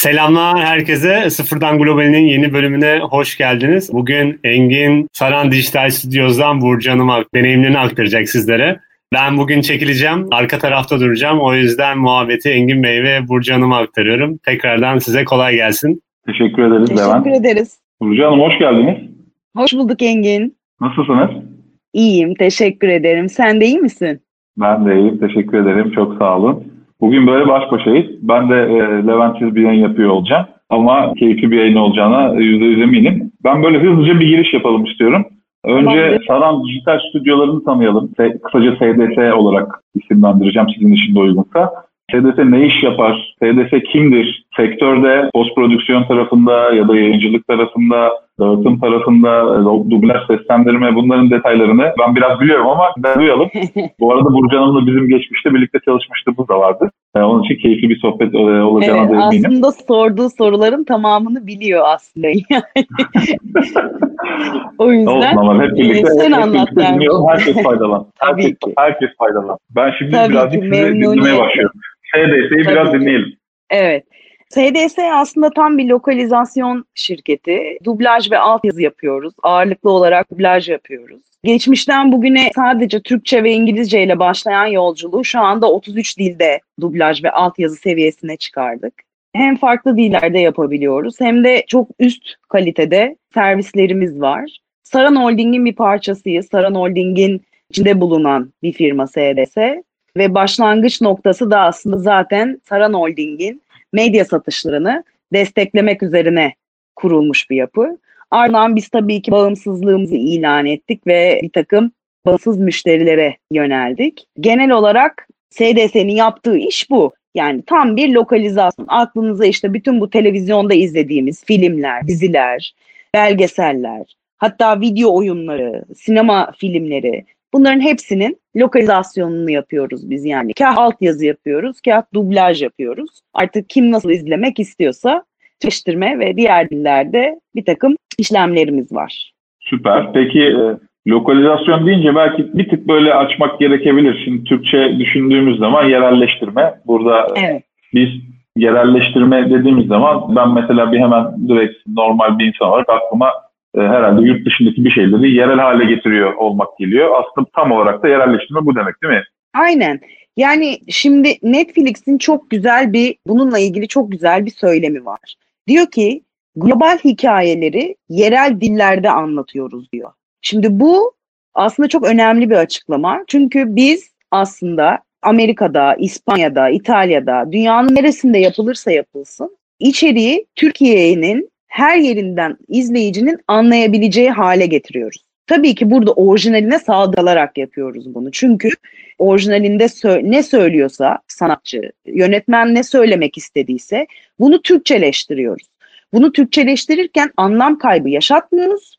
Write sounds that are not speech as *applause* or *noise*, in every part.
Selamlar herkese. Sıfırdan Global'in yeni bölümüne hoş geldiniz. Bugün Engin Saran Dijital Studios'dan Burcu Hanım deneyimlerini aktaracak sizlere. Ben bugün çekileceğim. Arka tarafta duracağım. O yüzden muhabbeti Engin Bey ve Burcu Hanım'a aktarıyorum. Tekrardan size kolay gelsin. Teşekkür ederiz Teşekkür Levent. ederiz. Burcu Hanım hoş geldiniz. Hoş bulduk Engin. Nasılsınız? İyiyim, teşekkür ederim. Sen de iyi misin? Ben de iyiyim. Teşekkür ederim. Çok sağ olun. Bugün böyle baş başayız. Ben de e, Levent'siz bir yayın yapıyor olacağım. Ama keyifli bir yayın olacağına yüzde yüz eminim. Ben böyle hızlıca bir giriş yapalım istiyorum. Önce. Saran Dijital Stüdyolarını tanıyalım. Kısaca SDS olarak isimlendireceğim sizin için de uygunsa. SDS ne iş yapar? SDS kimdir? Sektörde, post prodüksiyon tarafında ya da yayıncılık tarafında, dağıtım tarafında, e, dublaj seslendirme bunların detaylarını ben biraz biliyorum ama ben duyalım. *laughs* Bu arada Burcu Hanım'la bizim geçmişte birlikte çalışmışlığımız da vardı. E, onun için keyifli bir sohbet e, olacağına Evet, da eminim. aslında sorduğu soruların tamamını biliyor aslında. Yani. *laughs* o yüzden Olsun ama hep birlikte, e, sen hep anlat birlikte dinliyorum. Herkes *laughs* faydalan. Tabii herkes, ki. herkes faydalan. Ben şimdi Tabii birazcık sizi dinlemeye başlıyorum. SDS'yi biraz dinleyelim. Evet. SDS aslında tam bir lokalizasyon şirketi. Dublaj ve altyazı yapıyoruz. Ağırlıklı olarak dublaj yapıyoruz. Geçmişten bugüne sadece Türkçe ve İngilizce ile başlayan yolculuğu şu anda 33 dilde dublaj ve altyazı seviyesine çıkardık. Hem farklı dillerde yapabiliyoruz hem de çok üst kalitede servislerimiz var. Saran Holding'in bir parçasıyız. Saran Holding'in içinde bulunan bir firma SDS ve başlangıç noktası da aslında zaten Saran Holding'in medya satışlarını desteklemek üzerine kurulmuş bir yapı. Ardından biz tabii ki bağımsızlığımızı ilan ettik ve bir takım bağımsız müşterilere yöneldik. Genel olarak SDS'nin yaptığı iş bu. Yani tam bir lokalizasyon. Aklınıza işte bütün bu televizyonda izlediğimiz filmler, diziler, belgeseller, hatta video oyunları, sinema filmleri bunların hepsinin lokalizasyonunu yapıyoruz biz yani. Kah altyazı yapıyoruz, kah dublaj yapıyoruz. Artık kim nasıl izlemek istiyorsa Türkçeleştirme ve diğer dillerde bir takım işlemlerimiz var. Süper. Peki e, lokalizasyon deyince belki bir tık böyle açmak gerekebilir. Şimdi Türkçe düşündüğümüz zaman yerelleştirme. Burada Evet. biz yerelleştirme dediğimiz zaman ben mesela bir hemen direkt normal bir insan olarak aklıma e, herhalde yurt dışındaki bir şeyleri yerel hale getiriyor olmak geliyor. Aslında tam olarak da yerelleştirme bu demek değil mi? Aynen. Yani şimdi Netflix'in çok güzel bir bununla ilgili çok güzel bir söylemi var. Diyor ki global hikayeleri yerel dillerde anlatıyoruz diyor. Şimdi bu aslında çok önemli bir açıklama. Çünkü biz aslında Amerika'da, İspanya'da, İtalya'da, dünyanın neresinde yapılırsa yapılsın içeriği Türkiye'nin her yerinden izleyicinin anlayabileceği hale getiriyoruz. Tabii ki burada orijinaline sağdalarak yapıyoruz bunu. Çünkü orijinalinde sö- ne söylüyorsa sanatçı, yönetmen ne söylemek istediyse bunu Türkçeleştiriyoruz. Bunu Türkçeleştirirken anlam kaybı yaşatmıyoruz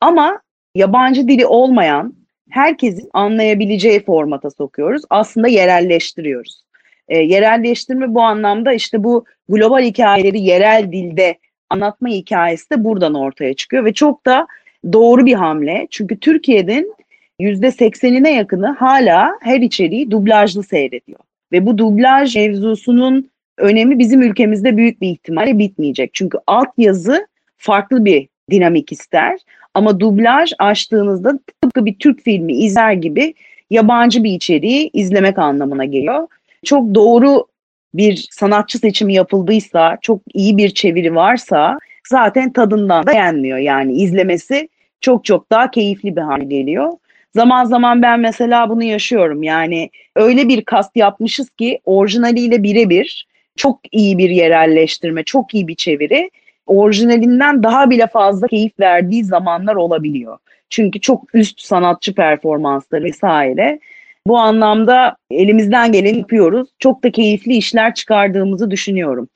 ama yabancı dili olmayan herkesin anlayabileceği formata sokuyoruz. Aslında yerelleştiriyoruz. E, yerelleştirme bu anlamda işte bu global hikayeleri yerel dilde anlatma hikayesi de buradan ortaya çıkıyor ve çok da doğru bir hamle. Çünkü Türkiye'nin %80'ine yakını hala her içeriği dublajlı seyrediyor. Ve bu dublaj mevzusunun önemi bizim ülkemizde büyük bir ihtimalle bitmeyecek. Çünkü altyazı farklı bir dinamik ister. Ama dublaj açtığınızda tıpkı bir Türk filmi izler gibi yabancı bir içeriği izlemek anlamına geliyor. Çok doğru bir sanatçı seçimi yapıldıysa, çok iyi bir çeviri varsa zaten tadından da yenmiyor. Yani izlemesi çok çok daha keyifli bir hale geliyor. Zaman zaman ben mesela bunu yaşıyorum. Yani öyle bir kast yapmışız ki orijinaliyle birebir çok iyi bir yerelleştirme, çok iyi bir çeviri orijinalinden daha bile fazla keyif verdiği zamanlar olabiliyor. Çünkü çok üst sanatçı performansları vesaire. Bu anlamda elimizden geleni yapıyoruz. Çok da keyifli işler çıkardığımızı düşünüyorum.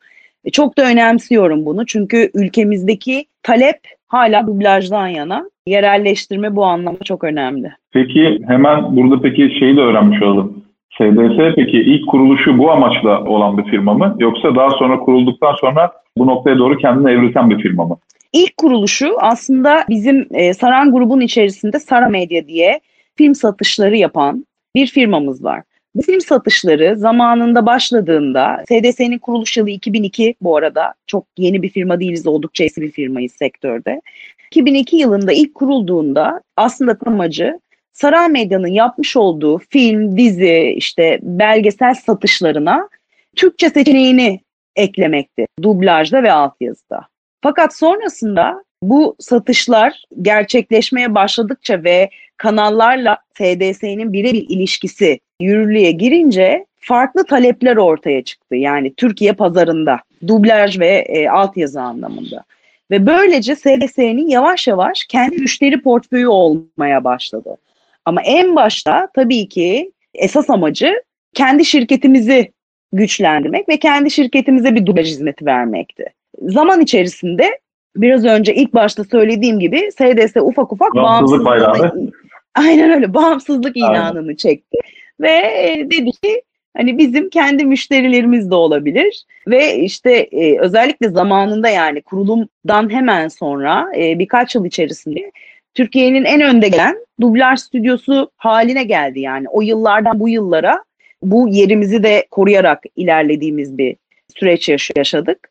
E, Çok da önemsiyorum bunu çünkü ülkemizdeki talep hala dublajdan yana. Yerelleştirme bu anlamda çok önemli. Peki hemen burada peki şeyi de öğrenmiş olalım. SDS peki ilk kuruluşu bu amaçla olan bir firma mı? Yoksa daha sonra kurulduktan sonra bu noktaya doğru kendini evrilten bir firma mı? İlk kuruluşu aslında bizim e, Saran grubun içerisinde Sara Medya diye film satışları yapan bir firmamız var. Bu film satışları zamanında başladığında SDS'nin kuruluş yılı 2002 bu arada çok yeni bir firma değiliz oldukça eski bir firmayız sektörde. 2002 yılında ilk kurulduğunda aslında amacı Saray Medya'nın yapmış olduğu film, dizi, işte belgesel satışlarına Türkçe seçeneğini eklemekti. Dublajda ve altyazıda. Fakat sonrasında bu satışlar gerçekleşmeye başladıkça ve kanallarla TDS'nin birebir ilişkisi yürürlüğe girince farklı talepler ortaya çıktı. Yani Türkiye pazarında dublaj ve e, altyazı anlamında. Ve böylece SDS'nin yavaş yavaş kendi müşteri portföyü olmaya başladı. Ama en başta tabii ki esas amacı kendi şirketimizi güçlendirmek ve kendi şirketimize bir dublaj hizmeti vermekti. Zaman içerisinde biraz önce ilk başta söylediğim gibi SDS ufak ufak bağımsızlık bayrağı. *laughs* Aynen öyle bağımsızlık ilanını Aynen. çekti ve e, dedi ki hani bizim kendi müşterilerimiz de olabilir ve işte e, özellikle zamanında yani kurulumdan hemen sonra e, birkaç yıl içerisinde Türkiye'nin en önde gelen dublaj stüdyosu haline geldi yani o yıllardan bu yıllara bu yerimizi de koruyarak ilerlediğimiz bir süreç yaşadık.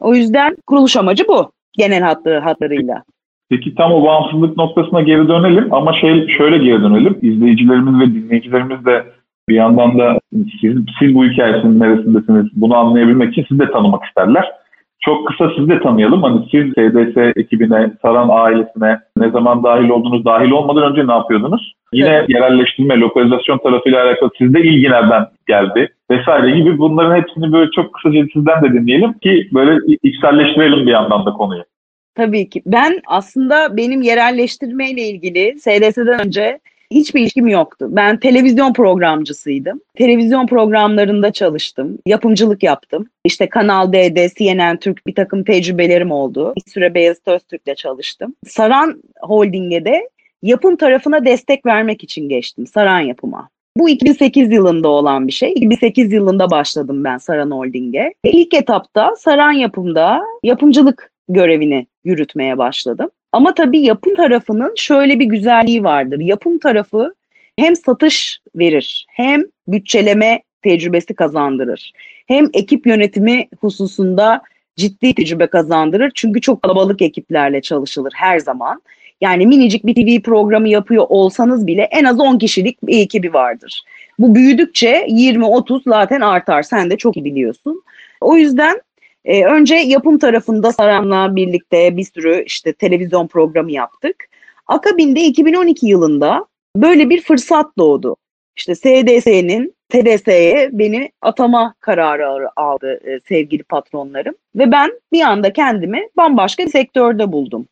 O yüzden kuruluş amacı bu genel hatları, hatlarıyla. Peki tam o bağımsızlık noktasına geri dönelim ama şey şöyle geri dönelim. İzleyicilerimiz ve dinleyicilerimiz de bir yandan da siz, siz bu hikayesinin neresindesiniz bunu anlayabilmek için sizi de tanımak isterler. Çok kısa sizi de tanıyalım. Hani siz SDS ekibine, Saran ailesine ne zaman dahil oldunuz, dahil olmadan önce ne yapıyordunuz? Yine evet. yerelleştirme, lokalizasyon tarafıyla alakalı sizde ilgi nereden geldi? Vesaire gibi bunların hepsini böyle çok kısaca sizden de dinleyelim ki böyle içselleştirelim bir yandan da konuyu. Tabii ki. Ben aslında benim yerelleştirmeyle ilgili SDS'den önce hiçbir ilişkim yoktu. Ben televizyon programcısıydım. Televizyon programlarında çalıştım. Yapımcılık yaptım. İşte Kanal D'de, CNN Türk bir takım tecrübelerim oldu. Bir süre Beyazıt Öztürk'le çalıştım. Saran Holding'e de yapım tarafına destek vermek için geçtim. Saran yapıma. Bu 2008 yılında olan bir şey. 2008 yılında başladım ben Saran Holding'e. İlk etapta Saran yapımda yapımcılık görevini yürütmeye başladım. Ama tabii yapım tarafının şöyle bir güzelliği vardır. Yapım tarafı hem satış verir, hem bütçeleme tecrübesi kazandırır. Hem ekip yönetimi hususunda ciddi tecrübe kazandırır. Çünkü çok kalabalık ekiplerle çalışılır her zaman. Yani minicik bir TV programı yapıyor olsanız bile en az 10 kişilik bir ekibi vardır. Bu büyüdükçe 20-30 zaten artar. Sen de çok iyi biliyorsun. O yüzden e, önce yapım tarafında Saran'la birlikte bir sürü işte televizyon programı yaptık. Akabinde 2012 yılında böyle bir fırsat doğdu. İşte SDS'nin TDS'ye beni atama kararı aldı e, sevgili patronlarım. Ve ben bir anda kendimi bambaşka bir sektörde buldum.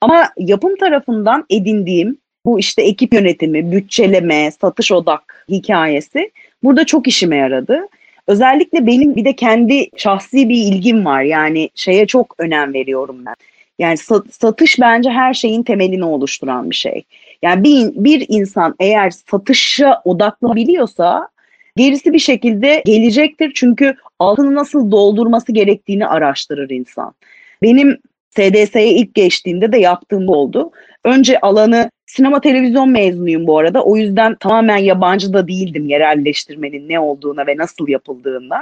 Ama yapım tarafından edindiğim bu işte ekip yönetimi, bütçeleme, satış odak hikayesi burada çok işime yaradı. Özellikle benim bir de kendi şahsi bir ilgim var. Yani şeye çok önem veriyorum ben. Yani satış bence her şeyin temelini oluşturan bir şey. Yani bir, bir insan eğer satışa odaklanabiliyorsa gerisi bir şekilde gelecektir. Çünkü altını nasıl doldurması gerektiğini araştırır insan. Benim SDS'ye ilk geçtiğimde de yaptığım oldu. Önce alanı sinema televizyon mezunuyum bu arada. O yüzden tamamen yabancı da değildim yerelleştirmenin ne olduğuna ve nasıl yapıldığına.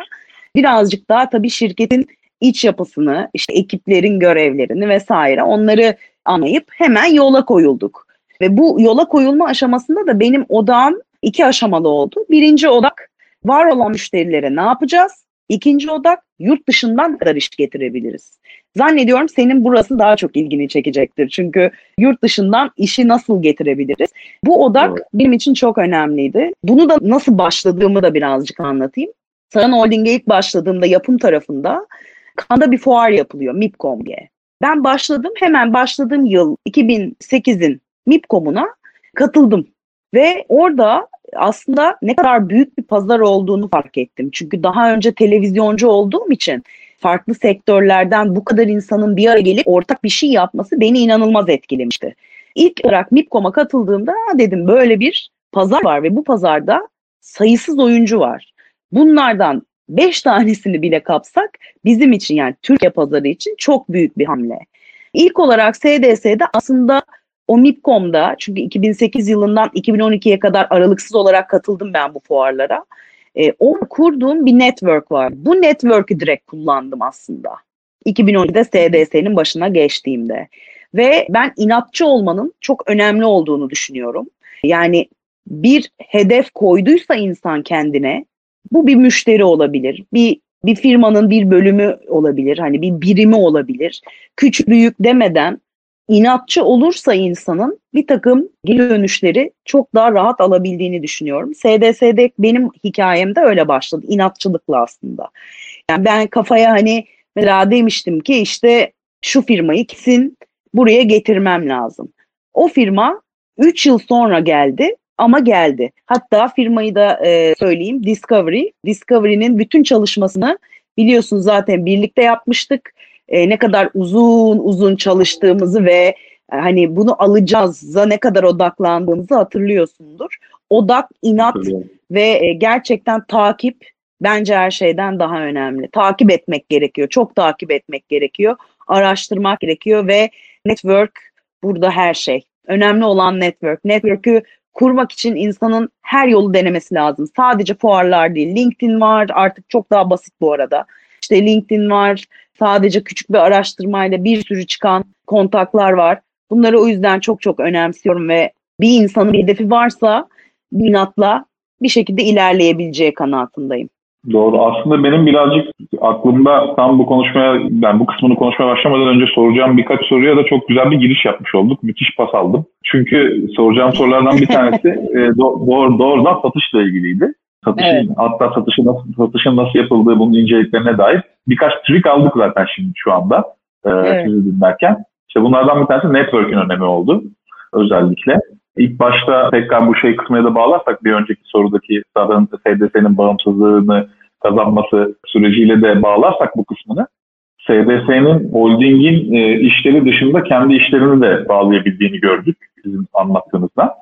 Birazcık daha tabii şirketin iç yapısını, işte ekiplerin görevlerini vesaire onları anlayıp hemen yola koyulduk. Ve bu yola koyulma aşamasında da benim odağım iki aşamalı oldu. Birinci odak var olan müşterilere ne yapacağız? İkinci odak yurt dışından kadar iş getirebiliriz? Zannediyorum senin burası daha çok ilgini çekecektir. Çünkü yurt dışından işi nasıl getirebiliriz? Bu odak evet. benim için çok önemliydi. Bunu da nasıl başladığımı da birazcık anlatayım. Saran Holding'e ilk başladığımda yapım tarafında Kanda bir fuar yapılıyor MIPCOM diye. Ben başladım hemen başladığım yıl 2008'in MIPCOM'una katıldım. Ve orada aslında ne kadar büyük bir pazar olduğunu fark ettim. Çünkü daha önce televizyoncu olduğum için farklı sektörlerden bu kadar insanın bir araya gelip ortak bir şey yapması beni inanılmaz etkilemişti. İlk olarak MIPCOM'a katıldığımda dedim böyle bir pazar var ve bu pazarda sayısız oyuncu var. Bunlardan 5 tanesini bile kapsak bizim için yani Türkiye pazarı için çok büyük bir hamle. İlk olarak SDS'de aslında o MIPCOM'da çünkü 2008 yılından 2012'ye kadar aralıksız olarak katıldım ben bu fuarlara. E, o kurduğum bir network var. Bu network'ü direkt kullandım aslında. 2012'de SDS'nin başına geçtiğimde. Ve ben inatçı olmanın çok önemli olduğunu düşünüyorum. Yani bir hedef koyduysa insan kendine bu bir müşteri olabilir, bir bir firmanın bir bölümü olabilir, hani bir birimi olabilir. Küçük büyük demeden inatçı olursa insanın bir takım geri dönüşleri çok daha rahat alabildiğini düşünüyorum. SDS'de benim hikayemde öyle başladı. inatçılıkla aslında. Yani ben kafaya hani mesela demiştim ki işte şu firmayı kesin buraya getirmem lazım. O firma 3 yıl sonra geldi ama geldi. Hatta firmayı da e, söyleyeyim Discovery. Discovery'nin bütün çalışmasını biliyorsunuz zaten birlikte yapmıştık. E, ne kadar uzun uzun çalıştığımızı ve e, hani bunu alacağız'a ne kadar odaklandığımızı hatırlıyorsundur. Odak, inat ve e, gerçekten takip bence her şeyden daha önemli. Takip etmek gerekiyor. Çok takip etmek gerekiyor. Araştırmak gerekiyor ve network burada her şey. Önemli olan network. Network'ü kurmak için insanın her yolu denemesi lazım. Sadece fuarlar değil. LinkedIn var artık çok daha basit bu arada. İşte LinkedIn var. Sadece küçük bir araştırmayla bir sürü çıkan kontaklar var. Bunları o yüzden çok çok önemsiyorum ve bir insanın bir hedefi varsa inatla bir şekilde ilerleyebileceği kanaatindeyim. Doğru. Aslında benim birazcık aklımda tam bu konuşmaya, ben bu kısmını konuşmaya başlamadan önce soracağım birkaç soruya da çok güzel bir giriş yapmış olduk. Müthiş pas aldım. Çünkü soracağım sorulardan bir tanesi *laughs* e, doğru, doğrudan satışla ilgiliydi. Satışın, evet. Hatta satışın nasıl, satışın nasıl yapıldığı bunun inceliklerine dair birkaç trik aldık zaten şimdi şu anda e, evet. sizi dinlerken. İşte bunlardan bir tanesi network'ün önemi oldu özellikle. İlk başta tekrar bu şey kısmına da bağlarsak bir önceki sorudaki zaten SDS'nin bağımsızlığını kazanması süreciyle de bağlarsak bu kısmını SDS'nin holdingin e, işleri dışında kendi işlerini de bağlayabildiğini gördük sizin anlattığınızda.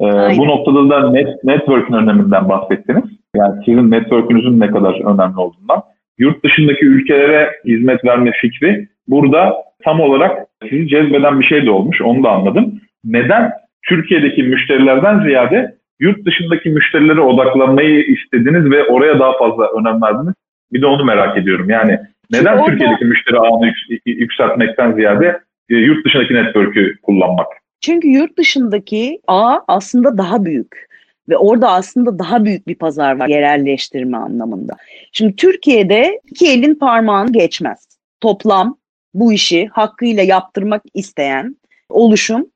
E, bu noktada da net, network'ün öneminden bahsettiniz. Yani sizin network'ünüzün ne kadar önemli olduğundan. Yurt dışındaki ülkelere hizmet verme fikri burada tam olarak sizi cezbeden bir şey de olmuş. Onu da anladım. Neden Türkiye'deki müşterilerden ziyade yurt dışındaki müşterilere odaklanmayı istediniz ve oraya daha fazla önem verdiniz. Bir de onu merak ediyorum. Yani neden Çünkü Türkiye'deki orada... müşteri ağını yükseltmekten ziyade e, yurt dışındaki network'ü kullanmak? Çünkü yurt dışındaki ağ aslında daha büyük ve orada aslında daha büyük bir pazar var yerelleştirme anlamında. Şimdi Türkiye'de iki elin parmağını geçmez. Toplam bu işi hakkıyla yaptırmak isteyen oluşum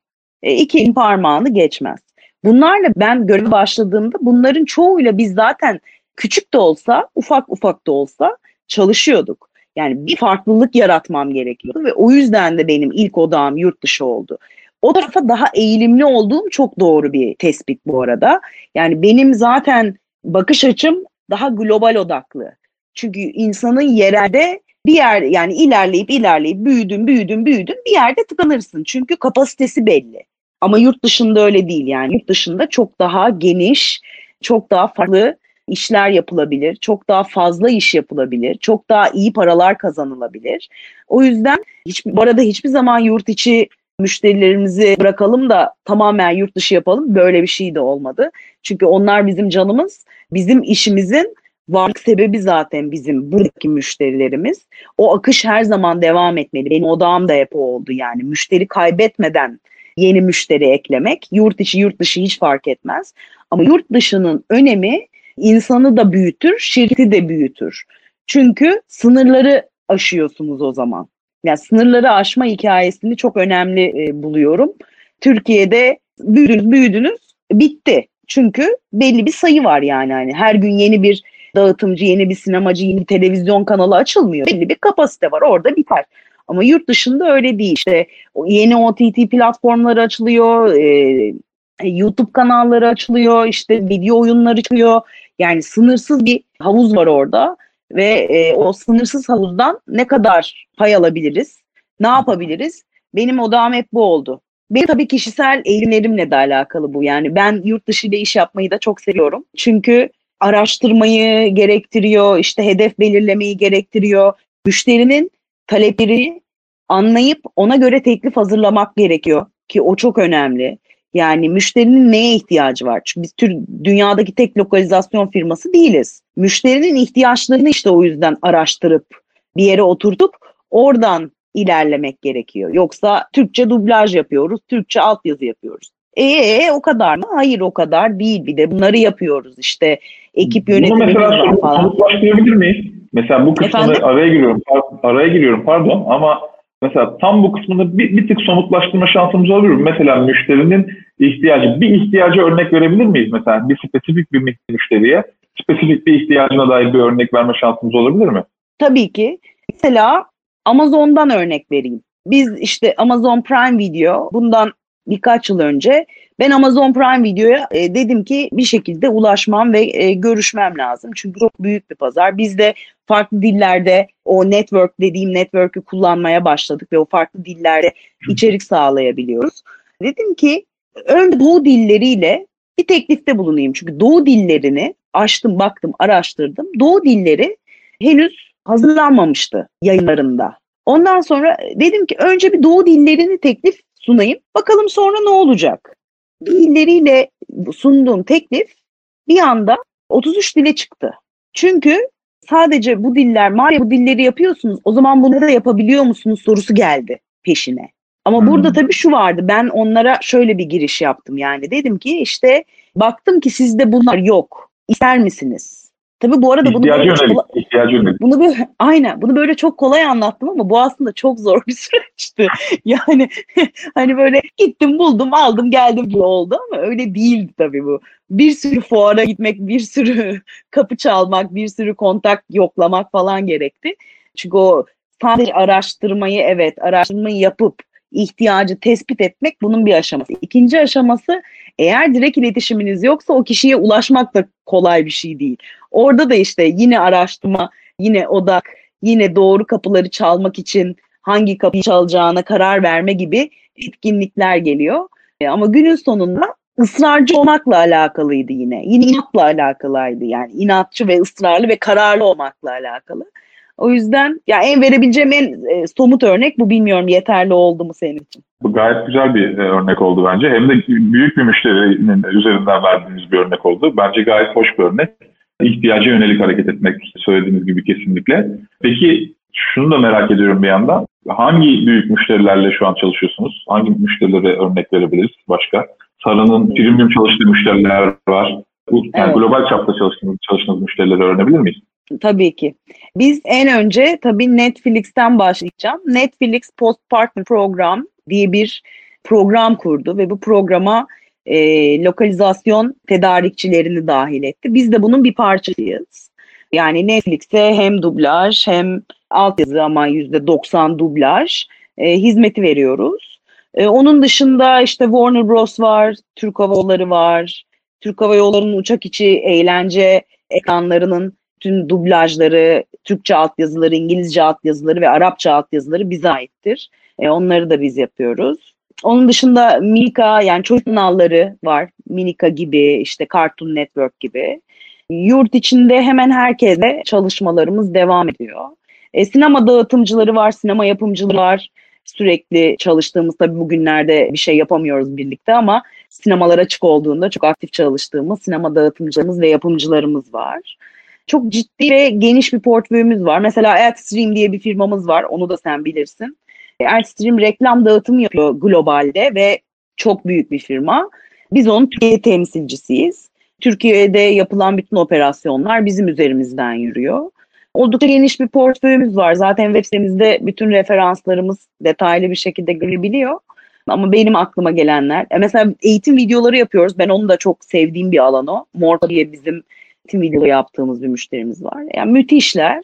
e, iki elin parmağını geçmez. Bunlarla ben göreve başladığımda bunların çoğuyla biz zaten küçük de olsa, ufak ufak da olsa çalışıyorduk. Yani bir farklılık yaratmam gerekiyordu ve o yüzden de benim ilk odağım yurt dışı oldu. O tarafa daha eğilimli olduğum çok doğru bir tespit bu arada. Yani benim zaten bakış açım daha global odaklı. Çünkü insanın yerelde bir yer yani ilerleyip ilerleyip büyüdün büyüdün büyüdün bir yerde tıkanırsın. Çünkü kapasitesi belli. Ama yurt dışında öyle değil yani. Yurt dışında çok daha geniş, çok daha farklı işler yapılabilir. Çok daha fazla iş yapılabilir. Çok daha iyi paralar kazanılabilir. O yüzden hiç, bu arada hiçbir zaman yurt içi müşterilerimizi bırakalım da tamamen yurt dışı yapalım. Böyle bir şey de olmadı. Çünkü onlar bizim canımız. Bizim işimizin varlık sebebi zaten bizim buradaki müşterilerimiz. O akış her zaman devam etmeli. Benim odağım da hep o oldu yani. Müşteri kaybetmeden yeni müşteri eklemek. Yurt içi yurt dışı hiç fark etmez. Ama yurt dışının önemi insanı da büyütür, şirketi de büyütür. Çünkü sınırları aşıyorsunuz o zaman. Yani sınırları aşma hikayesini çok önemli e, buluyorum. Türkiye'de büyüdünüz, büyüdünüz, bitti. Çünkü belli bir sayı var yani. yani her gün yeni bir dağıtımcı, yeni bir sinemacı, yeni bir televizyon kanalı açılmıyor. Belli bir kapasite var orada biter. Ama yurt dışında öyle değil. İşte yeni OTT platformları açılıyor, e, YouTube kanalları açılıyor, işte video oyunları çıkıyor. Yani sınırsız bir havuz var orada ve e, o sınırsız havuzdan ne kadar pay alabiliriz, ne yapabiliriz? Benim odağım hep bu oldu. Benim tabii kişisel eğilimlerimle de alakalı bu. Yani ben yurt dışı ile iş yapmayı da çok seviyorum. Çünkü araştırmayı gerektiriyor, işte hedef belirlemeyi gerektiriyor. Müşterinin talepleri anlayıp ona göre teklif hazırlamak gerekiyor. ki o çok önemli. Yani müşterinin neye ihtiyacı var? Çünkü biz tür, dünyadaki tek lokalizasyon firması değiliz. Müşterinin ihtiyaçlarını işte o yüzden araştırıp bir yere oturtup oradan ilerlemek gerekiyor. Yoksa Türkçe dublaj yapıyoruz, Türkçe altyazı yapıyoruz. E, o kadar mı? Hayır o kadar değil. Bir de bunları yapıyoruz işte. Ekip yönetimimiz var falan. Somutlaştırabilir miyiz? Mesela bu kısmını Efendim? araya giriyorum. Araya giriyorum pardon ama mesela tam bu kısmını bir, bir tık somutlaştırma şansımız mu? Mesela müşterinin ihtiyacı, bir ihtiyacı örnek verebilir miyiz? Mesela bir spesifik bir müşteriye spesifik bir ihtiyacına dair bir örnek verme şansımız olabilir mi? Tabii ki. Mesela Amazon'dan örnek vereyim. Biz işte Amazon Prime Video bundan birkaç yıl önce ben Amazon Prime Video'ya e, dedim ki bir şekilde ulaşmam ve e, görüşmem lazım. Çünkü çok büyük bir pazar. Biz de farklı dillerde o network dediğim network'ü kullanmaya başladık ve o farklı dillerde içerik sağlayabiliyoruz. Dedim ki önce Doğu dilleriyle bir teklifte bulunayım. Çünkü Doğu dillerini açtım, baktım, araştırdım. Doğu dilleri henüz hazırlanmamıştı yayınlarında. Ondan sonra dedim ki önce bir Doğu dillerini teklif sunayım. Bakalım sonra ne olacak? Dilleriyle sunduğum teklif bir anda 33 dile çıktı. Çünkü sadece bu diller, madem bu dilleri yapıyorsunuz o zaman bunları da yapabiliyor musunuz sorusu geldi peşine. Ama hmm. burada tabii şu vardı ben onlara şöyle bir giriş yaptım yani dedim ki işte baktım ki sizde bunlar yok. İster misiniz? Tabii bu arada bunu ihtiyacı yönelik. Bunu böyle, aynen bunu böyle çok kolay anlattım ama bu aslında çok zor bir *laughs* süreçti. Yani hani böyle gittim buldum aldım geldim gibi oldu ama öyle değildi tabii bu. Bir sürü fuara gitmek, bir sürü *laughs* kapı çalmak, bir sürü kontak yoklamak falan gerekti. Çünkü o sadece araştırmayı evet araştırmayı yapıp ihtiyacı tespit etmek bunun bir aşaması. İkinci aşaması eğer direkt iletişiminiz yoksa o kişiye ulaşmak da kolay bir şey değil. Orada da işte yine araştırma, yine odak, yine doğru kapıları çalmak için hangi kapıyı çalacağına karar verme gibi etkinlikler geliyor. E, ama günün sonunda ısrarcı olmakla alakalıydı yine. Yine inatla alakalıydı yani inatçı ve ısrarlı ve kararlı olmakla alakalı. O yüzden ya en verebileceğim en e, somut örnek bu bilmiyorum yeterli oldu mu senin için? Bu gayet güzel bir e, örnek oldu bence. Hem de büyük bir müşterinin üzerinden verdiğimiz bir örnek oldu. Bence gayet hoş bir örnek. İhtiyaca yönelik hareket etmek söylediğiniz gibi kesinlikle. Peki şunu da merak ediyorum bir yandan. Hangi büyük müşterilerle şu an çalışıyorsunuz? Hangi müşterilere örnek verebiliriz başka? Sarı'nın premium çalıştığı müşteriler var. Yani evet. global çapta çalıştığınız, çalıştığınız müşterilere öğrenebilir miyiz? Tabii ki. Biz en önce tabii Netflix'ten başlayacağım. Netflix Post Partner Program diye bir program kurdu ve bu programa e, lokalizasyon tedarikçilerini dahil etti. Biz de bunun bir parçasıyız. Yani Netflix'e hem dublaj hem altyazı ama %90 dublaj e, hizmeti veriyoruz. E, onun dışında işte Warner Bros var, Türk Hava Yolları var. Türk Hava Yolları'nın uçak içi eğlence ekranlarının tüm dublajları, Türkçe altyazıları, İngilizce altyazıları ve Arapça altyazıları bize aittir. E, onları da biz yapıyoruz. Onun dışında Minika yani çocuk kanalları var. Minika gibi işte Cartoon Network gibi. Yurt içinde hemen herkese çalışmalarımız devam ediyor. E, sinema dağıtımcıları var, sinema yapımcıları var. Sürekli çalıştığımız tabii bugünlerde bir şey yapamıyoruz birlikte ama sinemalar açık olduğunda çok aktif çalıştığımız sinema dağıtımcılarımız ve yapımcılarımız var. Çok ciddi ve geniş bir portföyümüz var. Mesela Adstream diye bir firmamız var. Onu da sen bilirsin. Adstream reklam dağıtım yapıyor globalde ve çok büyük bir firma. Biz onun Türkiye temsilcisiyiz. Türkiye'de yapılan bütün operasyonlar bizim üzerimizden yürüyor. Oldukça geniş bir portföyümüz var. Zaten web sitemizde bütün referanslarımız detaylı bir şekilde görebiliyor. Ama benim aklıma gelenler, e, mesela eğitim videoları yapıyoruz. Ben onu da çok sevdiğim bir alan o. Morta diye bizim eğitim videoları yaptığımız bir müşterimiz var. Yani müthişler.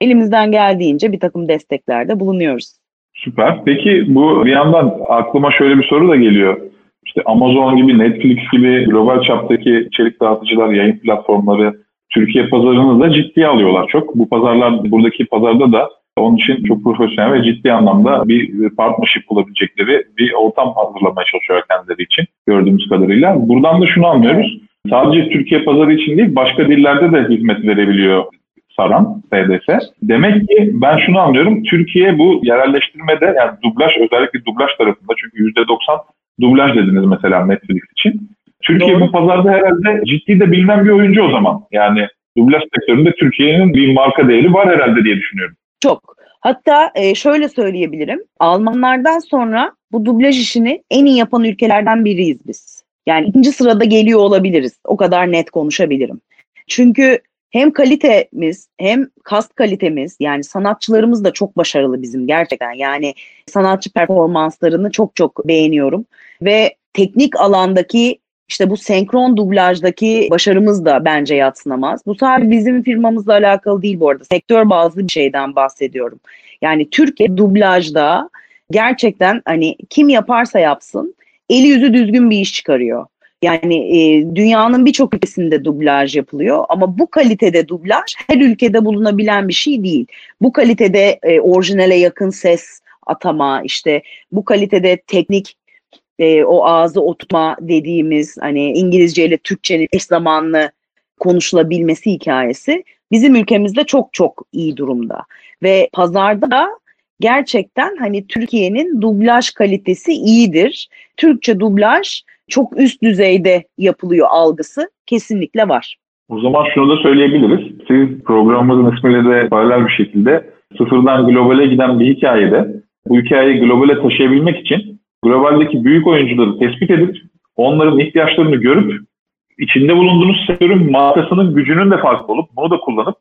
Elimizden geldiğince bir takım desteklerde bulunuyoruz. Süper. Peki bu bir yandan aklıma şöyle bir soru da geliyor. İşte Amazon gibi, Netflix gibi global çaptaki içerik dağıtıcılar, yayın platformları Türkiye pazarını da ciddiye alıyorlar çok. Bu pazarlar, buradaki pazarda da onun için çok profesyonel ve ciddi anlamda bir partnership bulabilecekleri bir ortam hazırlamaya çalışıyor kendileri için gördüğümüz kadarıyla. Buradan da şunu anlıyoruz. Sadece Türkiye pazarı için değil başka dillerde de hizmet verebiliyor Saran, SDS. Demek ki ben şunu anlıyorum. Türkiye bu yerelleştirmede yani dublaj özellikle dublaj tarafında çünkü %90 dublaj dediniz mesela Netflix için. Türkiye Doğru. bu pazarda herhalde ciddi de bilinen bir oyuncu o zaman. Yani dublaj sektöründe Türkiye'nin bir marka değeri var herhalde diye düşünüyorum. Çok. Hatta e, şöyle söyleyebilirim. Almanlardan sonra bu dublaj işini en iyi yapan ülkelerden biriyiz biz. Yani ikinci sırada geliyor olabiliriz. O kadar net konuşabilirim. Çünkü hem kalitemiz hem kast kalitemiz yani sanatçılarımız da çok başarılı bizim gerçekten. Yani sanatçı performanslarını çok çok beğeniyorum ve teknik alandaki işte bu senkron dublajdaki başarımız da bence yatsınamaz. Bu sadece bizim firmamızla alakalı değil bu arada. Sektör bazlı bir şeyden bahsediyorum. Yani Türkiye dublajda gerçekten hani kim yaparsa yapsın eli yüzü düzgün bir iş çıkarıyor. Yani e, dünyanın birçok ülkesinde dublaj yapılıyor ama bu kalitede dublaj her ülkede bulunabilen bir şey değil. Bu kalitede e, orijinale yakın ses atama, işte bu kalitede teknik e, o ağzı oturtma dediğimiz hani İngilizce ile Türkçenin eş zamanlı konuşulabilmesi hikayesi bizim ülkemizde çok çok iyi durumda. Ve pazarda da gerçekten hani Türkiye'nin dublaj kalitesi iyidir. Türkçe dublaj çok üst düzeyde yapılıyor algısı kesinlikle var. O zaman şunu da söyleyebiliriz. Siz programımızın ismiyle de paralel bir şekilde sıfırdan globale giden bir hikayede bu hikayeyi globale taşıyabilmek için globaldeki büyük oyuncuları tespit edip onların ihtiyaçlarını görüp içinde bulunduğunuz sektörün markasının gücünün de farklı olup bunu da kullanıp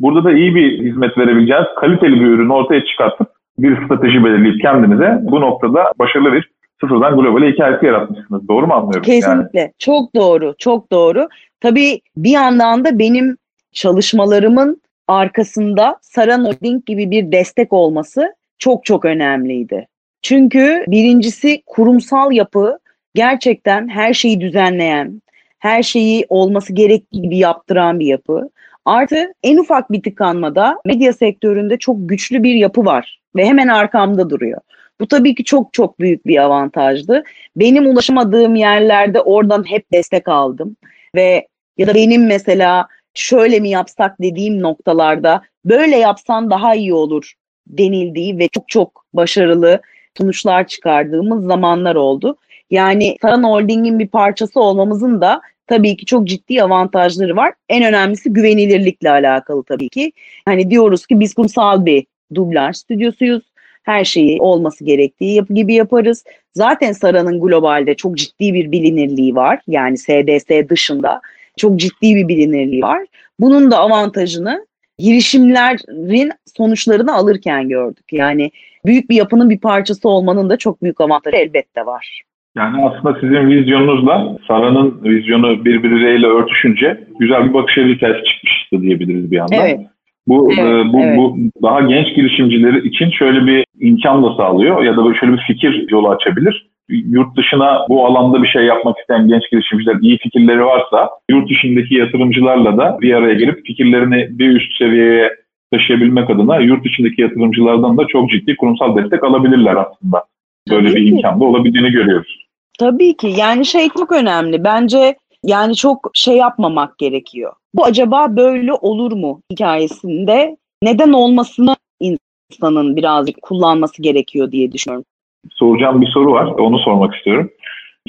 burada da iyi bir hizmet verebileceğiniz kaliteli bir ürünü ortaya çıkartıp bir strateji belirleyip kendinize bu noktada başarılı bir sıfırdan globale hikayesi yaratmışsınız. Doğru mu anlıyorum? Kesinlikle. Yani? Çok doğru. Çok doğru. Tabii bir yandan da benim çalışmalarımın arkasında Saran Holding gibi bir destek olması çok çok önemliydi. Çünkü birincisi kurumsal yapı gerçekten her şeyi düzenleyen, her şeyi olması gerektiği gibi yaptıran bir yapı. Artı en ufak bir tıkanmada medya sektöründe çok güçlü bir yapı var ve hemen arkamda duruyor. Bu tabii ki çok çok büyük bir avantajdı. Benim ulaşamadığım yerlerde oradan hep destek aldım ve ya da benim mesela şöyle mi yapsak dediğim noktalarda böyle yapsan daha iyi olur denildiği ve çok çok başarılı sonuçlar çıkardığımız zamanlar oldu. Yani Saran Holding'in bir parçası olmamızın da tabii ki çok ciddi avantajları var. En önemlisi güvenilirlikle alakalı tabii ki. Hani diyoruz ki biz kurumsal bir dublaj stüdyosuyuz. Her şeyi olması gerektiği gibi yaparız. Zaten Sara'nın globalde çok ciddi bir bilinirliği var. Yani SDS dışında çok ciddi bir bilinirliği var. Bunun da avantajını girişimlerin sonuçlarını alırken gördük. Yani büyük bir yapının bir parçası olmanın da çok büyük avantajı elbette var. Yani aslında sizin vizyonunuzla Sara'nın vizyonu birbirleriyle örtüşünce güzel bir bakış hikayesi çıkmıştı diyebiliriz bir yandan. Evet. Bu, evet, e, bu, evet. bu daha genç girişimcileri için şöyle bir imkan da sağlıyor ya da şöyle bir fikir yolu açabilir. Yurt dışına bu alanda bir şey yapmak isteyen genç girişimciler iyi fikirleri varsa yurt dışındaki yatırımcılarla da bir araya gelip fikirlerini bir üst seviyeye taşıyabilmek adına yurt içindeki yatırımcılardan da çok ciddi kurumsal destek alabilirler aslında. Böyle Tabii bir ki. imkan da olabildiğini görüyoruz. Tabii ki yani şey çok önemli. Bence yani çok şey yapmamak gerekiyor. Bu acaba böyle olur mu hikayesinde neden olmasını insanın birazcık kullanması gerekiyor diye düşünüyorum. Soracağım bir soru var. Onu sormak istiyorum.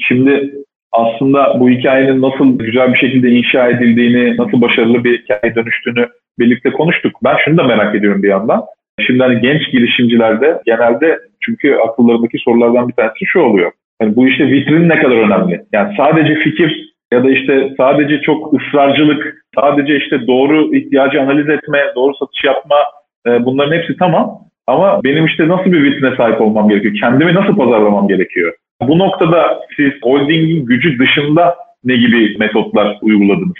Şimdi aslında bu hikayenin nasıl güzel bir şekilde inşa edildiğini, nasıl başarılı bir hikaye dönüştüğünü birlikte konuştuk. Ben şunu da merak ediyorum bir yandan. Şimdi hani genç girişimcilerde genelde çünkü akıllarındaki sorulardan bir tanesi şu oluyor. Yani bu işte vitrin ne kadar önemli? Yani sadece fikir ya da işte sadece çok ısrarcılık, sadece işte doğru ihtiyacı analiz etme, doğru satış yapma e, bunların hepsi tamam. Ama benim işte nasıl bir vitrine sahip olmam gerekiyor? Kendimi nasıl pazarlamam gerekiyor? Bu noktada siz holdingin gücü dışında ne gibi metotlar uyguladınız?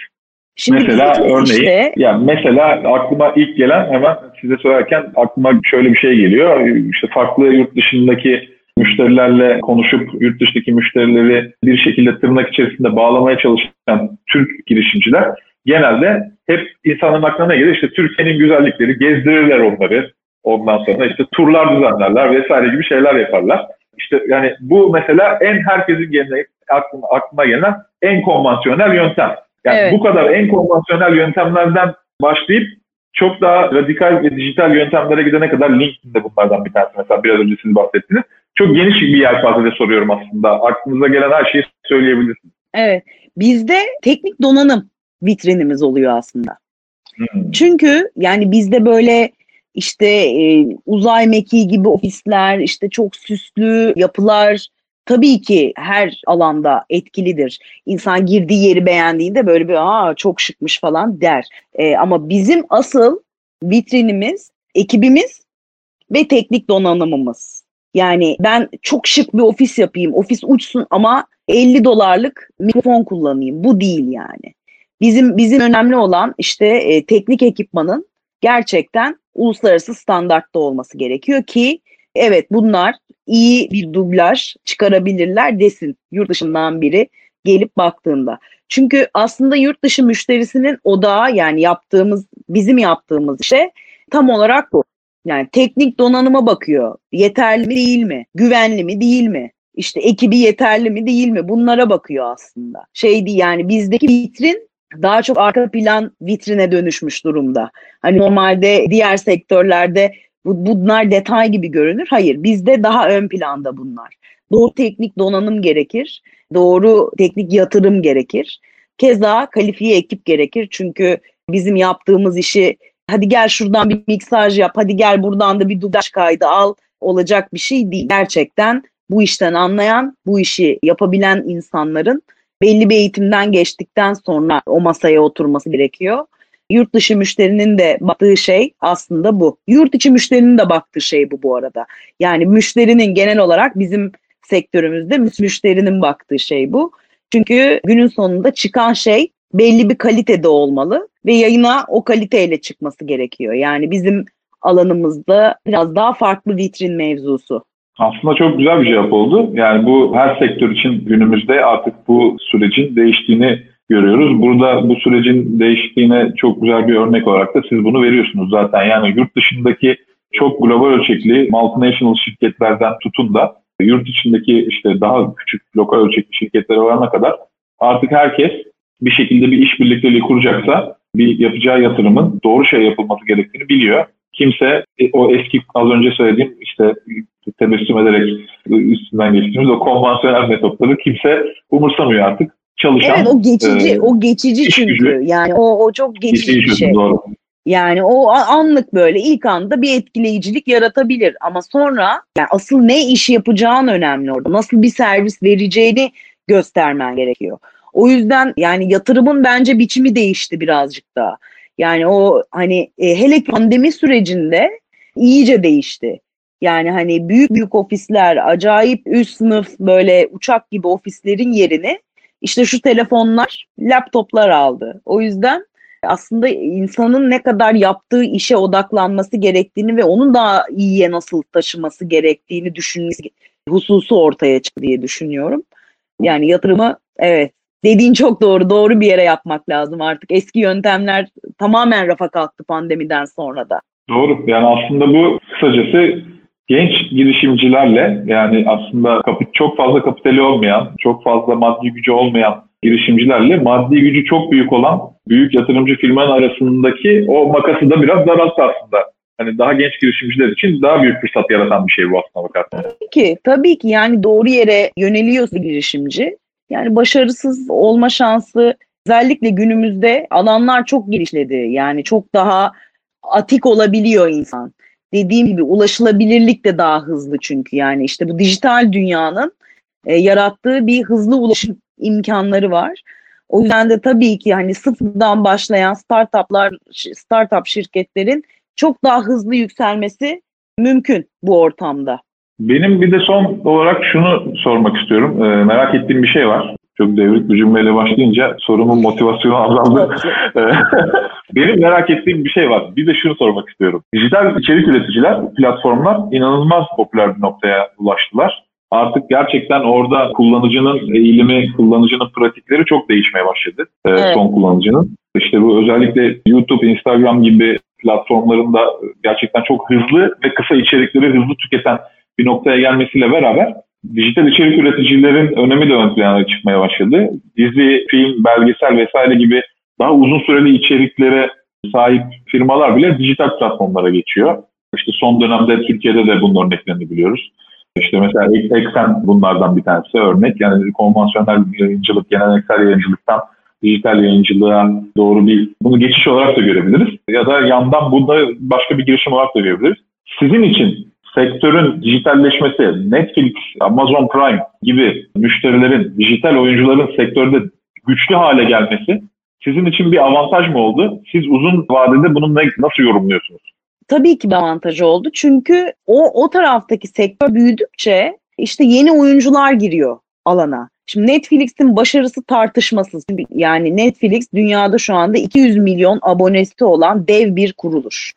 Şimdi mesela örneğin işte... yani mesela aklıma ilk gelen hemen size söylerken aklıma şöyle bir şey geliyor. İşte farklı yurt dışındaki müşterilerle konuşup yurt dışındaki müşterileri bir şekilde tırnak içerisinde bağlamaya çalışan Türk girişimciler genelde hep insanların aklına gelir? İşte Türkiye'nin güzellikleri gezdirirler onları. Ondan sonra işte turlar düzenlerler vesaire gibi şeyler yaparlar. İşte yani bu mesela en herkesin gene aklıma, aklıma gelen en konvansiyonel yöntem. Yani evet. bu kadar en konvansiyonel yöntemlerden başlayıp çok daha radikal ve dijital yöntemlere gidene kadar LinkedIn de bunlardan bir tanesi. Mesela biraz önce siz bahsettiniz. Çok geniş bir yelpazede soruyorum aslında. Aklınıza gelen her şeyi söyleyebilirsiniz. Evet. Bizde teknik donanım vitrinimiz oluyor aslında. Hmm. Çünkü yani bizde böyle işte e, uzay mekiği gibi ofisler, işte çok süslü yapılar tabii ki her alanda etkilidir. İnsan girdiği yeri beğendiğinde böyle bir aa çok şıkmış falan der. E, ama bizim asıl vitrinimiz, ekibimiz ve teknik donanımımız. Yani ben çok şık bir ofis yapayım, ofis uçsun ama 50 dolarlık mikrofon kullanayım. Bu değil yani. Bizim bizim önemli olan işte e, teknik ekipmanın gerçekten uluslararası standartta olması gerekiyor ki evet bunlar iyi bir dublaj çıkarabilirler desin yurt dışından biri gelip baktığında. Çünkü aslında yurt dışı müşterisinin odağı yani yaptığımız bizim yaptığımız işte tam olarak bu. Yani teknik donanıma bakıyor. Yeterli mi değil mi? Güvenli mi değil mi? İşte ekibi yeterli mi değil mi? Bunlara bakıyor aslında. Şeydi yani bizdeki vitrin daha çok arka plan vitrine dönüşmüş durumda. Hani normalde diğer sektörlerde bunlar detay gibi görünür. Hayır bizde daha ön planda bunlar. Doğru teknik donanım gerekir. Doğru teknik yatırım gerekir. Keza kalifiye ekip gerekir. Çünkü bizim yaptığımız işi hadi gel şuradan bir miksaj yap, hadi gel buradan da bir dudaş kaydı al olacak bir şey değil. Gerçekten bu işten anlayan, bu işi yapabilen insanların belli bir eğitimden geçtikten sonra o masaya oturması gerekiyor. Yurt dışı müşterinin de baktığı şey aslında bu. Yurt içi müşterinin de baktığı şey bu bu arada. Yani müşterinin genel olarak bizim sektörümüzde müşterinin baktığı şey bu. Çünkü günün sonunda çıkan şey belli bir kalitede olmalı ve yayına o kaliteyle çıkması gerekiyor. Yani bizim alanımızda biraz daha farklı vitrin mevzusu. Aslında çok güzel bir cevap oldu. Yani bu her sektör için günümüzde artık bu sürecin değiştiğini görüyoruz. Burada bu sürecin değiştiğine çok güzel bir örnek olarak da siz bunu veriyorsunuz zaten. Yani yurt dışındaki çok global ölçekli multinational şirketlerden tutun da yurt içindeki işte daha küçük lokal ölçekli şirketlere varana kadar artık herkes bir şekilde bir iş birlikteliği kuracaksa bir yapacağı yatırımın doğru şey yapılması gerektiğini biliyor. Kimse e, o eski az önce söylediğim işte tebessüm ederek üstünden geçtiğimiz o konvansiyonel metotları kimse umursamıyor artık. Çalışan, evet o geçici, e, o geçici çünkü gücü, yani o, o çok geçici bir şey. Doğru. Yani o anlık böyle ilk anda bir etkileyicilik yaratabilir ama sonra yani asıl ne iş yapacağın önemli orada. Nasıl bir servis vereceğini göstermen gerekiyor. O yüzden yani yatırımın bence biçimi değişti birazcık daha. Yani o hani e, hele pandemi sürecinde iyice değişti. Yani hani büyük büyük ofisler, acayip üst sınıf böyle uçak gibi ofislerin yerini işte şu telefonlar, laptoplar aldı. O yüzden aslında insanın ne kadar yaptığı işe odaklanması gerektiğini ve onun daha iyiye nasıl taşıması gerektiğini düşünmesi hususu ortaya çıktı diye düşünüyorum. Yani yatırımı evet dediğin çok doğru. Doğru bir yere yapmak lazım artık. Eski yöntemler tamamen rafa kalktı pandemiden sonra da. Doğru. Yani aslında bu kısacası genç girişimcilerle yani aslında çok fazla kapitali olmayan, çok fazla maddi gücü olmayan girişimcilerle maddi gücü çok büyük olan büyük yatırımcı firmanın arasındaki o makası da biraz daralttı aslında. Hani daha genç girişimciler için daha büyük fırsat yaratan bir şey bu aslında bakarsanız. Tabii ki, tabii ki yani doğru yere yöneliyorsa girişimci yani başarısız olma şansı özellikle günümüzde alanlar çok genişledi. Yani çok daha atik olabiliyor insan. Dediğim gibi ulaşılabilirlik de daha hızlı çünkü yani işte bu dijital dünyanın e, yarattığı bir hızlı ulaşım imkanları var. O yüzden de tabii ki hani sıfırdan başlayan startuplar, startup şirketlerin çok daha hızlı yükselmesi mümkün bu ortamda. Benim bir de son olarak şunu sormak istiyorum. Ee, merak ettiğim bir şey var. Çok devrik bir cümleyle başlayınca sorumun motivasyonu azaldı. *laughs* Ee, benim merak ettiğim bir şey var. Bir de şunu sormak istiyorum. Dijital içerik üreticiler, platformlar inanılmaz popüler bir noktaya ulaştılar. Artık gerçekten orada kullanıcının eğilimi, kullanıcının pratikleri çok değişmeye başladı. Ee, evet. Son kullanıcının. İşte bu özellikle YouTube, Instagram gibi platformlarında gerçekten çok hızlı ve kısa içerikleri hızlı tüketen bir noktaya gelmesiyle beraber dijital içerik üreticilerin önemi de ön plana çıkmaya başladı. Dizi, film, belgesel vesaire gibi daha uzun süreli içeriklere sahip firmalar bile dijital platformlara geçiyor. İşte son dönemde Türkiye'de de bunun örneklerini biliyoruz. İşte mesela Eksen bunlardan bir tanesi örnek. Yani konvansiyonel yayıncılık, geleneksel yayıncılıktan dijital yayıncılığa doğru bir bunu geçiş olarak da görebiliriz. Ya da yandan bunda başka bir girişim olarak da görebiliriz. Sizin için sektörün dijitalleşmesi, Netflix, Amazon Prime gibi müşterilerin, dijital oyuncuların sektörde güçlü hale gelmesi sizin için bir avantaj mı oldu? Siz uzun vadede bunu nasıl yorumluyorsunuz? Tabii ki bir avantajı oldu. Çünkü o o taraftaki sektör büyüdükçe işte yeni oyuncular giriyor alana. Şimdi Netflix'in başarısı tartışmasız. Yani Netflix dünyada şu anda 200 milyon abonesi olan dev bir kuruluş.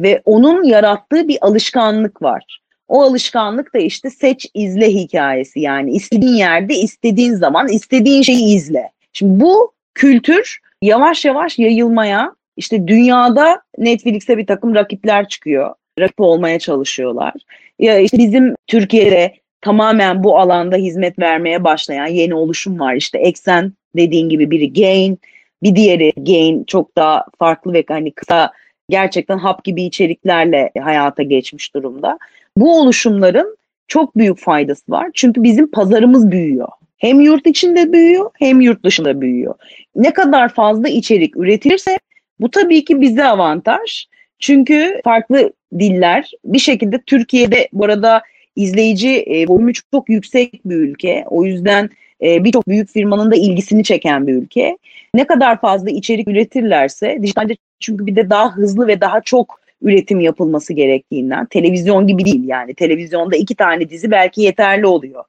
Ve onun yarattığı bir alışkanlık var. O alışkanlık da işte seç izle hikayesi yani istediğin yerde istediğin zaman istediğin şeyi izle. Şimdi bu kültür yavaş yavaş yayılmaya işte dünyada Netflix'e bir takım rakipler çıkıyor. Rakip olmaya çalışıyorlar. Ya işte bizim Türkiye'de tamamen bu alanda hizmet vermeye başlayan yeni oluşum var. İşte Eksen dediğin gibi biri Gain, bir diğeri Gain çok daha farklı ve hani kısa gerçekten hap gibi içeriklerle hayata geçmiş durumda. Bu oluşumların çok büyük faydası var. Çünkü bizim pazarımız büyüyor. Hem yurt içinde büyüyor hem yurt dışında büyüyor. Ne kadar fazla içerik üretilirse bu tabii ki bize avantaj. Çünkü farklı diller bir şekilde Türkiye'de bu arada izleyici e, volümü çok yüksek bir ülke. O yüzden e, birçok büyük firmanın da ilgisini çeken bir ülke. Ne kadar fazla içerik üretirlerse dijitalde çünkü bir de daha hızlı ve daha çok üretim yapılması gerektiğinden televizyon gibi değil yani. Televizyonda iki tane dizi belki yeterli oluyor.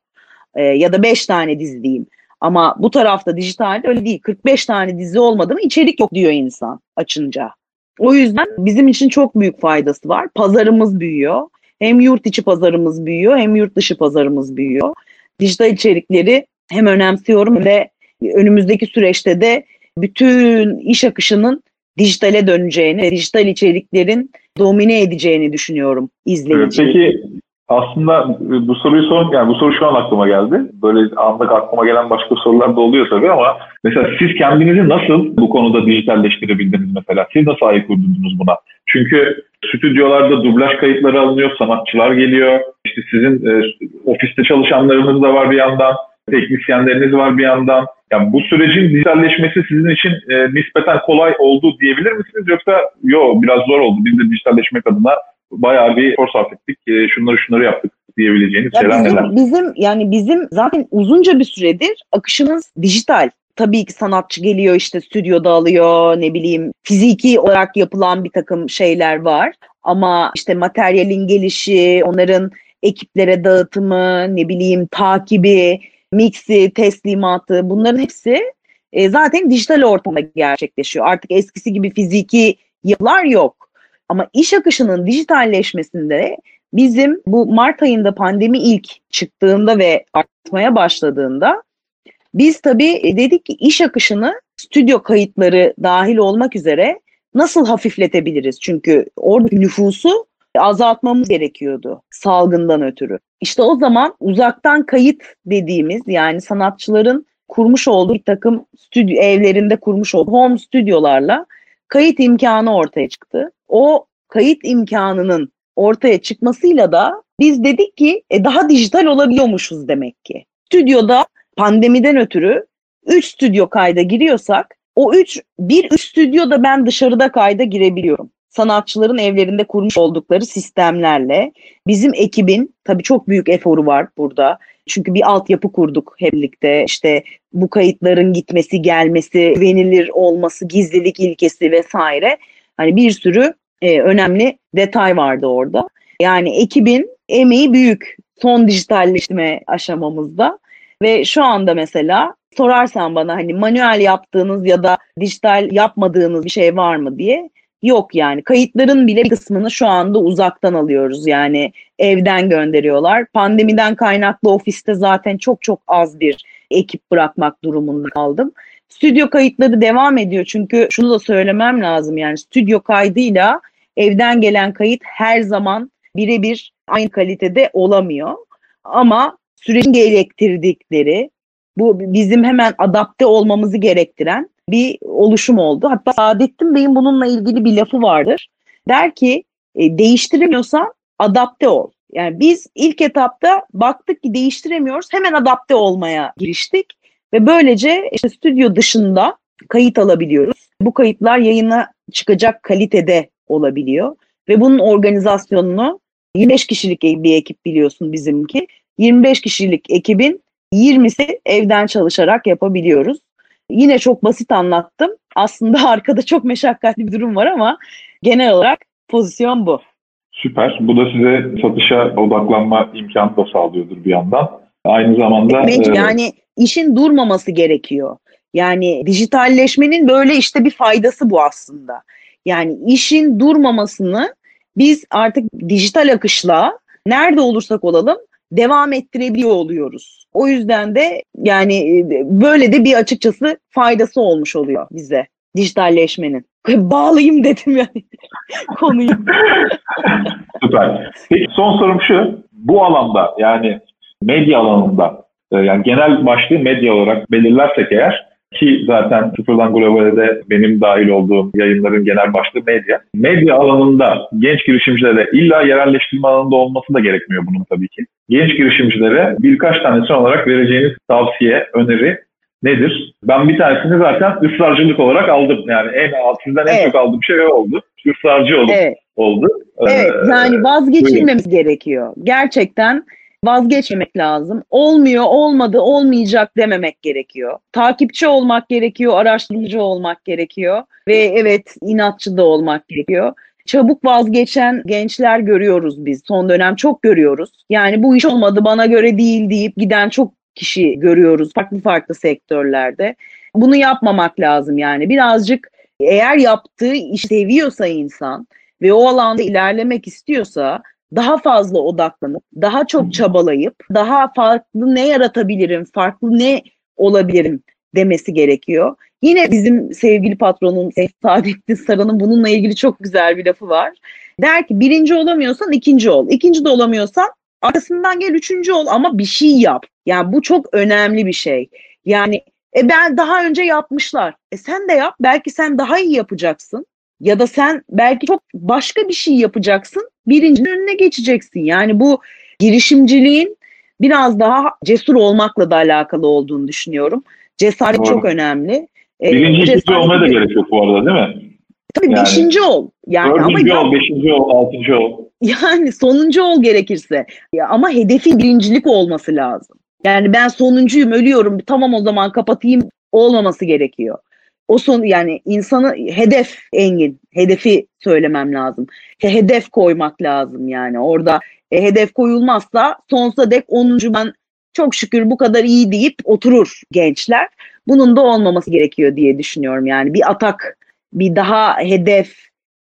E, ya da beş tane dizi diyeyim. Ama bu tarafta dijitalde öyle değil. 45 tane dizi olmadı mı içerik yok diyor insan açınca. O yüzden bizim için çok büyük faydası var. Pazarımız büyüyor. Hem yurt içi pazarımız büyüyor hem yurt dışı pazarımız büyüyor. Dijital içerikleri hem önemsiyorum ve önümüzdeki süreçte de bütün iş akışının dijitale döneceğini, dijital içeriklerin domine edeceğini düşünüyorum izleyici. Peki aslında bu soruyu sor, yani bu soru şu an aklıma geldi. Böyle anlık aklıma gelen başka sorular da oluyor tabii ama mesela siz kendinizi nasıl bu konuda dijitalleştirebildiniz mesela? Siz nasıl ayık uydurdunuz buna? Çünkü stüdyolarda dublaj kayıtları alınıyor, sanatçılar geliyor. İşte sizin e, ofiste çalışanlarınız da var bir yandan, teknisyenleriniz var bir yandan. Yani bu sürecin dijitalleşmesi sizin için e, nispeten kolay oldu diyebilir misiniz? Yoksa yok biraz zor oldu. Biz de dijitalleşmek adına bayağı bir efor sarf ettik. E, şunları şunları yaptık diyebileceğiniz ya şeyler bizim, neler? Bizim yani bizim zaten uzunca bir süredir akışımız dijital. Tabii ki sanatçı geliyor işte stüdyoda alıyor ne bileyim fiziki olarak yapılan bir takım şeyler var. Ama işte materyalin gelişi, onların ekiplere dağıtımı, ne bileyim takibi, mixi, teslimatı bunların hepsi e, zaten dijital ortamda gerçekleşiyor. Artık eskisi gibi fiziki yapılar yok. Ama iş akışının dijitalleşmesinde bizim bu Mart ayında pandemi ilk çıktığında ve artmaya başladığında biz tabii e, dedik ki iş akışını stüdyo kayıtları dahil olmak üzere nasıl hafifletebiliriz? Çünkü orada nüfusu azaltmamız gerekiyordu salgından ötürü. İşte o zaman uzaktan kayıt dediğimiz yani sanatçıların kurmuş olduğu bir takım stüdyo evlerinde kurmuş olduğu home stüdyolarla kayıt imkanı ortaya çıktı. O kayıt imkanının ortaya çıkmasıyla da biz dedik ki e, daha dijital olabiliyormuşuz demek ki. Stüdyoda pandemiden ötürü 3 stüdyo kayda giriyorsak o 3 bir üç stüdyoda ben dışarıda kayda girebiliyorum sanatçıların evlerinde kurmuş oldukları sistemlerle bizim ekibin tabii çok büyük eforu var burada. Çünkü bir altyapı kurduk hep birlikte. İşte bu kayıtların gitmesi, gelmesi, güvenilir olması, gizlilik ilkesi vesaire. Hani bir sürü e, önemli detay vardı orada. Yani ekibin emeği büyük son dijitalleşme aşamamızda. Ve şu anda mesela sorarsan bana hani manuel yaptığınız ya da dijital yapmadığınız bir şey var mı diye yok yani. Kayıtların bile bir kısmını şu anda uzaktan alıyoruz. Yani evden gönderiyorlar. Pandemiden kaynaklı ofiste zaten çok çok az bir ekip bırakmak durumunda kaldım. Stüdyo kayıtları devam ediyor çünkü şunu da söylemem lazım yani stüdyo kaydıyla evden gelen kayıt her zaman birebir aynı kalitede olamıyor. Ama sürecin gerektirdikleri bu bizim hemen adapte olmamızı gerektiren bir oluşum oldu. Hatta Saadettin Bey'in bununla ilgili bir lafı vardır. Der ki e, değiştiremiyorsan adapte ol. Yani biz ilk etapta baktık ki değiştiremiyoruz. Hemen adapte olmaya giriştik. Ve böylece işte stüdyo dışında kayıt alabiliyoruz. Bu kayıtlar yayına çıkacak kalitede olabiliyor. Ve bunun organizasyonunu 25 kişilik bir ekip biliyorsun bizimki. 25 kişilik ekibin 20'si evden çalışarak yapabiliyoruz. Yine çok basit anlattım. Aslında *laughs* arkada çok meşakkatli bir durum var ama genel olarak pozisyon bu. Süper. Bu da size satışa odaklanma imkanı da sağlıyordur bir yandan. Aynı zamanda... Peki, e, yani işin durmaması gerekiyor. Yani dijitalleşmenin böyle işte bir faydası bu aslında. Yani işin durmamasını biz artık dijital akışla nerede olursak olalım devam ettirebiliyor oluyoruz. O yüzden de yani e, böyle de bir açıkçası faydası olmuş oluyor bize dijitalleşmenin. *laughs* Bağlayayım dedim yani *laughs* konuyu. *laughs* Süper. Peki son sorum şu. Bu alanda yani medya alanında e, yani genel başlığı medya olarak belirlersek eğer ki zaten Sıfırdan Global'de benim dahil olduğum yayınların genel başlığı medya. Medya alanında genç girişimcilere illa yerelleştirme alanında olması da gerekmiyor bunun tabii ki. Genç girişimcilere birkaç tanesi olarak vereceğiniz tavsiye, öneri nedir? Ben bir tanesini zaten ısrarcılık olarak aldım. Yani en sizden en evet. çok aldığım şey oldu. Israrcı oldu. Evet. oldu. Evet ee, yani vazgeçilmemiz gerekiyor. Gerçekten vazgeçmemek lazım. Olmuyor, olmadı, olmayacak dememek gerekiyor. Takipçi olmak gerekiyor, araştırmacı olmak gerekiyor ve evet inatçı da olmak gerekiyor. Çabuk vazgeçen gençler görüyoruz biz. Son dönem çok görüyoruz. Yani bu iş olmadı, bana göre değil deyip giden çok kişi görüyoruz farklı farklı sektörlerde. Bunu yapmamak lazım yani. Birazcık eğer yaptığı işi seviyorsa insan ve o alanda ilerlemek istiyorsa daha fazla odaklanıp, daha çok çabalayıp, daha farklı ne yaratabilirim, farklı ne olabilirim demesi gerekiyor. Yine bizim sevgili patronum Saadettin Saran'ın bununla ilgili çok güzel bir lafı var. Der ki birinci olamıyorsan ikinci ol. İkinci de olamıyorsan arkasından gel üçüncü ol ama bir şey yap. Yani bu çok önemli bir şey. Yani e ben daha önce yapmışlar. E sen de yap. Belki sen daha iyi yapacaksın. Ya da sen belki çok başka bir şey yapacaksın. Birincinin önüne geçeceksin. Yani bu girişimciliğin biraz daha cesur olmakla da alakalı olduğunu düşünüyorum. Cesaret Doğru. çok önemli. E, Birinci, cesaret... ikinci olmaya da gerek yok bu arada değil mi? Tabii yani, beşinci ol. Yani dördüncü ama ol, beşinci ol, altıncı ol. *laughs* Yani sonuncu ol gerekirse. Ya ama hedefin birincilik olması lazım. Yani ben sonuncuyum, ölüyorum. Tamam o zaman kapatayım olmaması gerekiyor. O son yani insanı hedef Engin, hedefi söylemem lazım. Hedef koymak lazım yani. Orada e, hedef koyulmazsa sonsuza dek 10. ben çok şükür bu kadar iyi deyip oturur gençler. Bunun da olmaması gerekiyor diye düşünüyorum. Yani bir atak, bir daha hedef,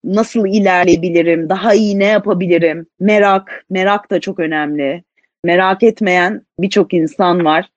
nasıl ilerleyebilirim, daha iyi ne yapabilirim? Merak, merak da çok önemli. Merak etmeyen birçok insan var.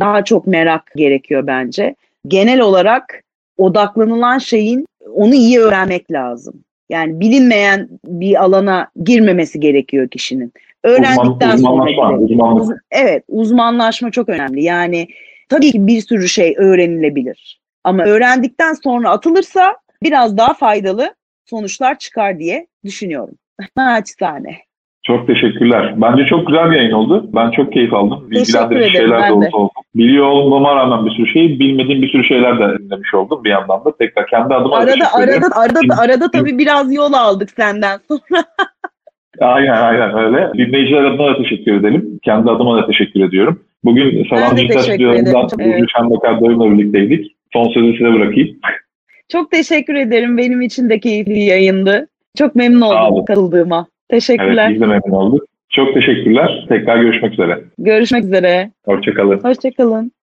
daha çok merak gerekiyor bence. Genel olarak odaklanılan şeyin onu iyi öğrenmek lazım. Yani bilinmeyen bir alana girmemesi gerekiyor kişinin. Öğrendikten Uzman, sonra uzmanlaşma, evet uzmanlaşma çok önemli. Yani tabii ki bir sürü şey öğrenilebilir. Ama öğrendikten sonra atılırsa biraz daha faydalı sonuçlar çıkar diye düşünüyorum. *laughs* Naçizane. Çok teşekkürler. Bence çok güzel bir yayın oldu. Ben çok keyif aldım. Bilgilendirici şeyler de oldu, oldu. Biliyor olmama rağmen bir sürü şey, bilmediğim bir sürü şeyler de dinlemiş oldum bir yandan da. Tekrar kendi adıma arada, arada, arada, arada, arada tabii biraz yol aldık senden sonra. *laughs* aynen aynen öyle. Dinleyiciler adına da teşekkür edelim. Kendi adıma da teşekkür ediyorum. Bugün Salam Dijital Stüdyo'ndan. Burcu Şenbakar birlikteydik. Son sözü size bırakayım. Çok teşekkür ederim. Benim için de keyifli yayındı. Çok memnun oldum katıldığıma. Teşekkürler. Evet biz de memnun olduk. Çok teşekkürler. Tekrar görüşmek üzere. Görüşmek üzere. Hoşçakalın. Hoşçakalın.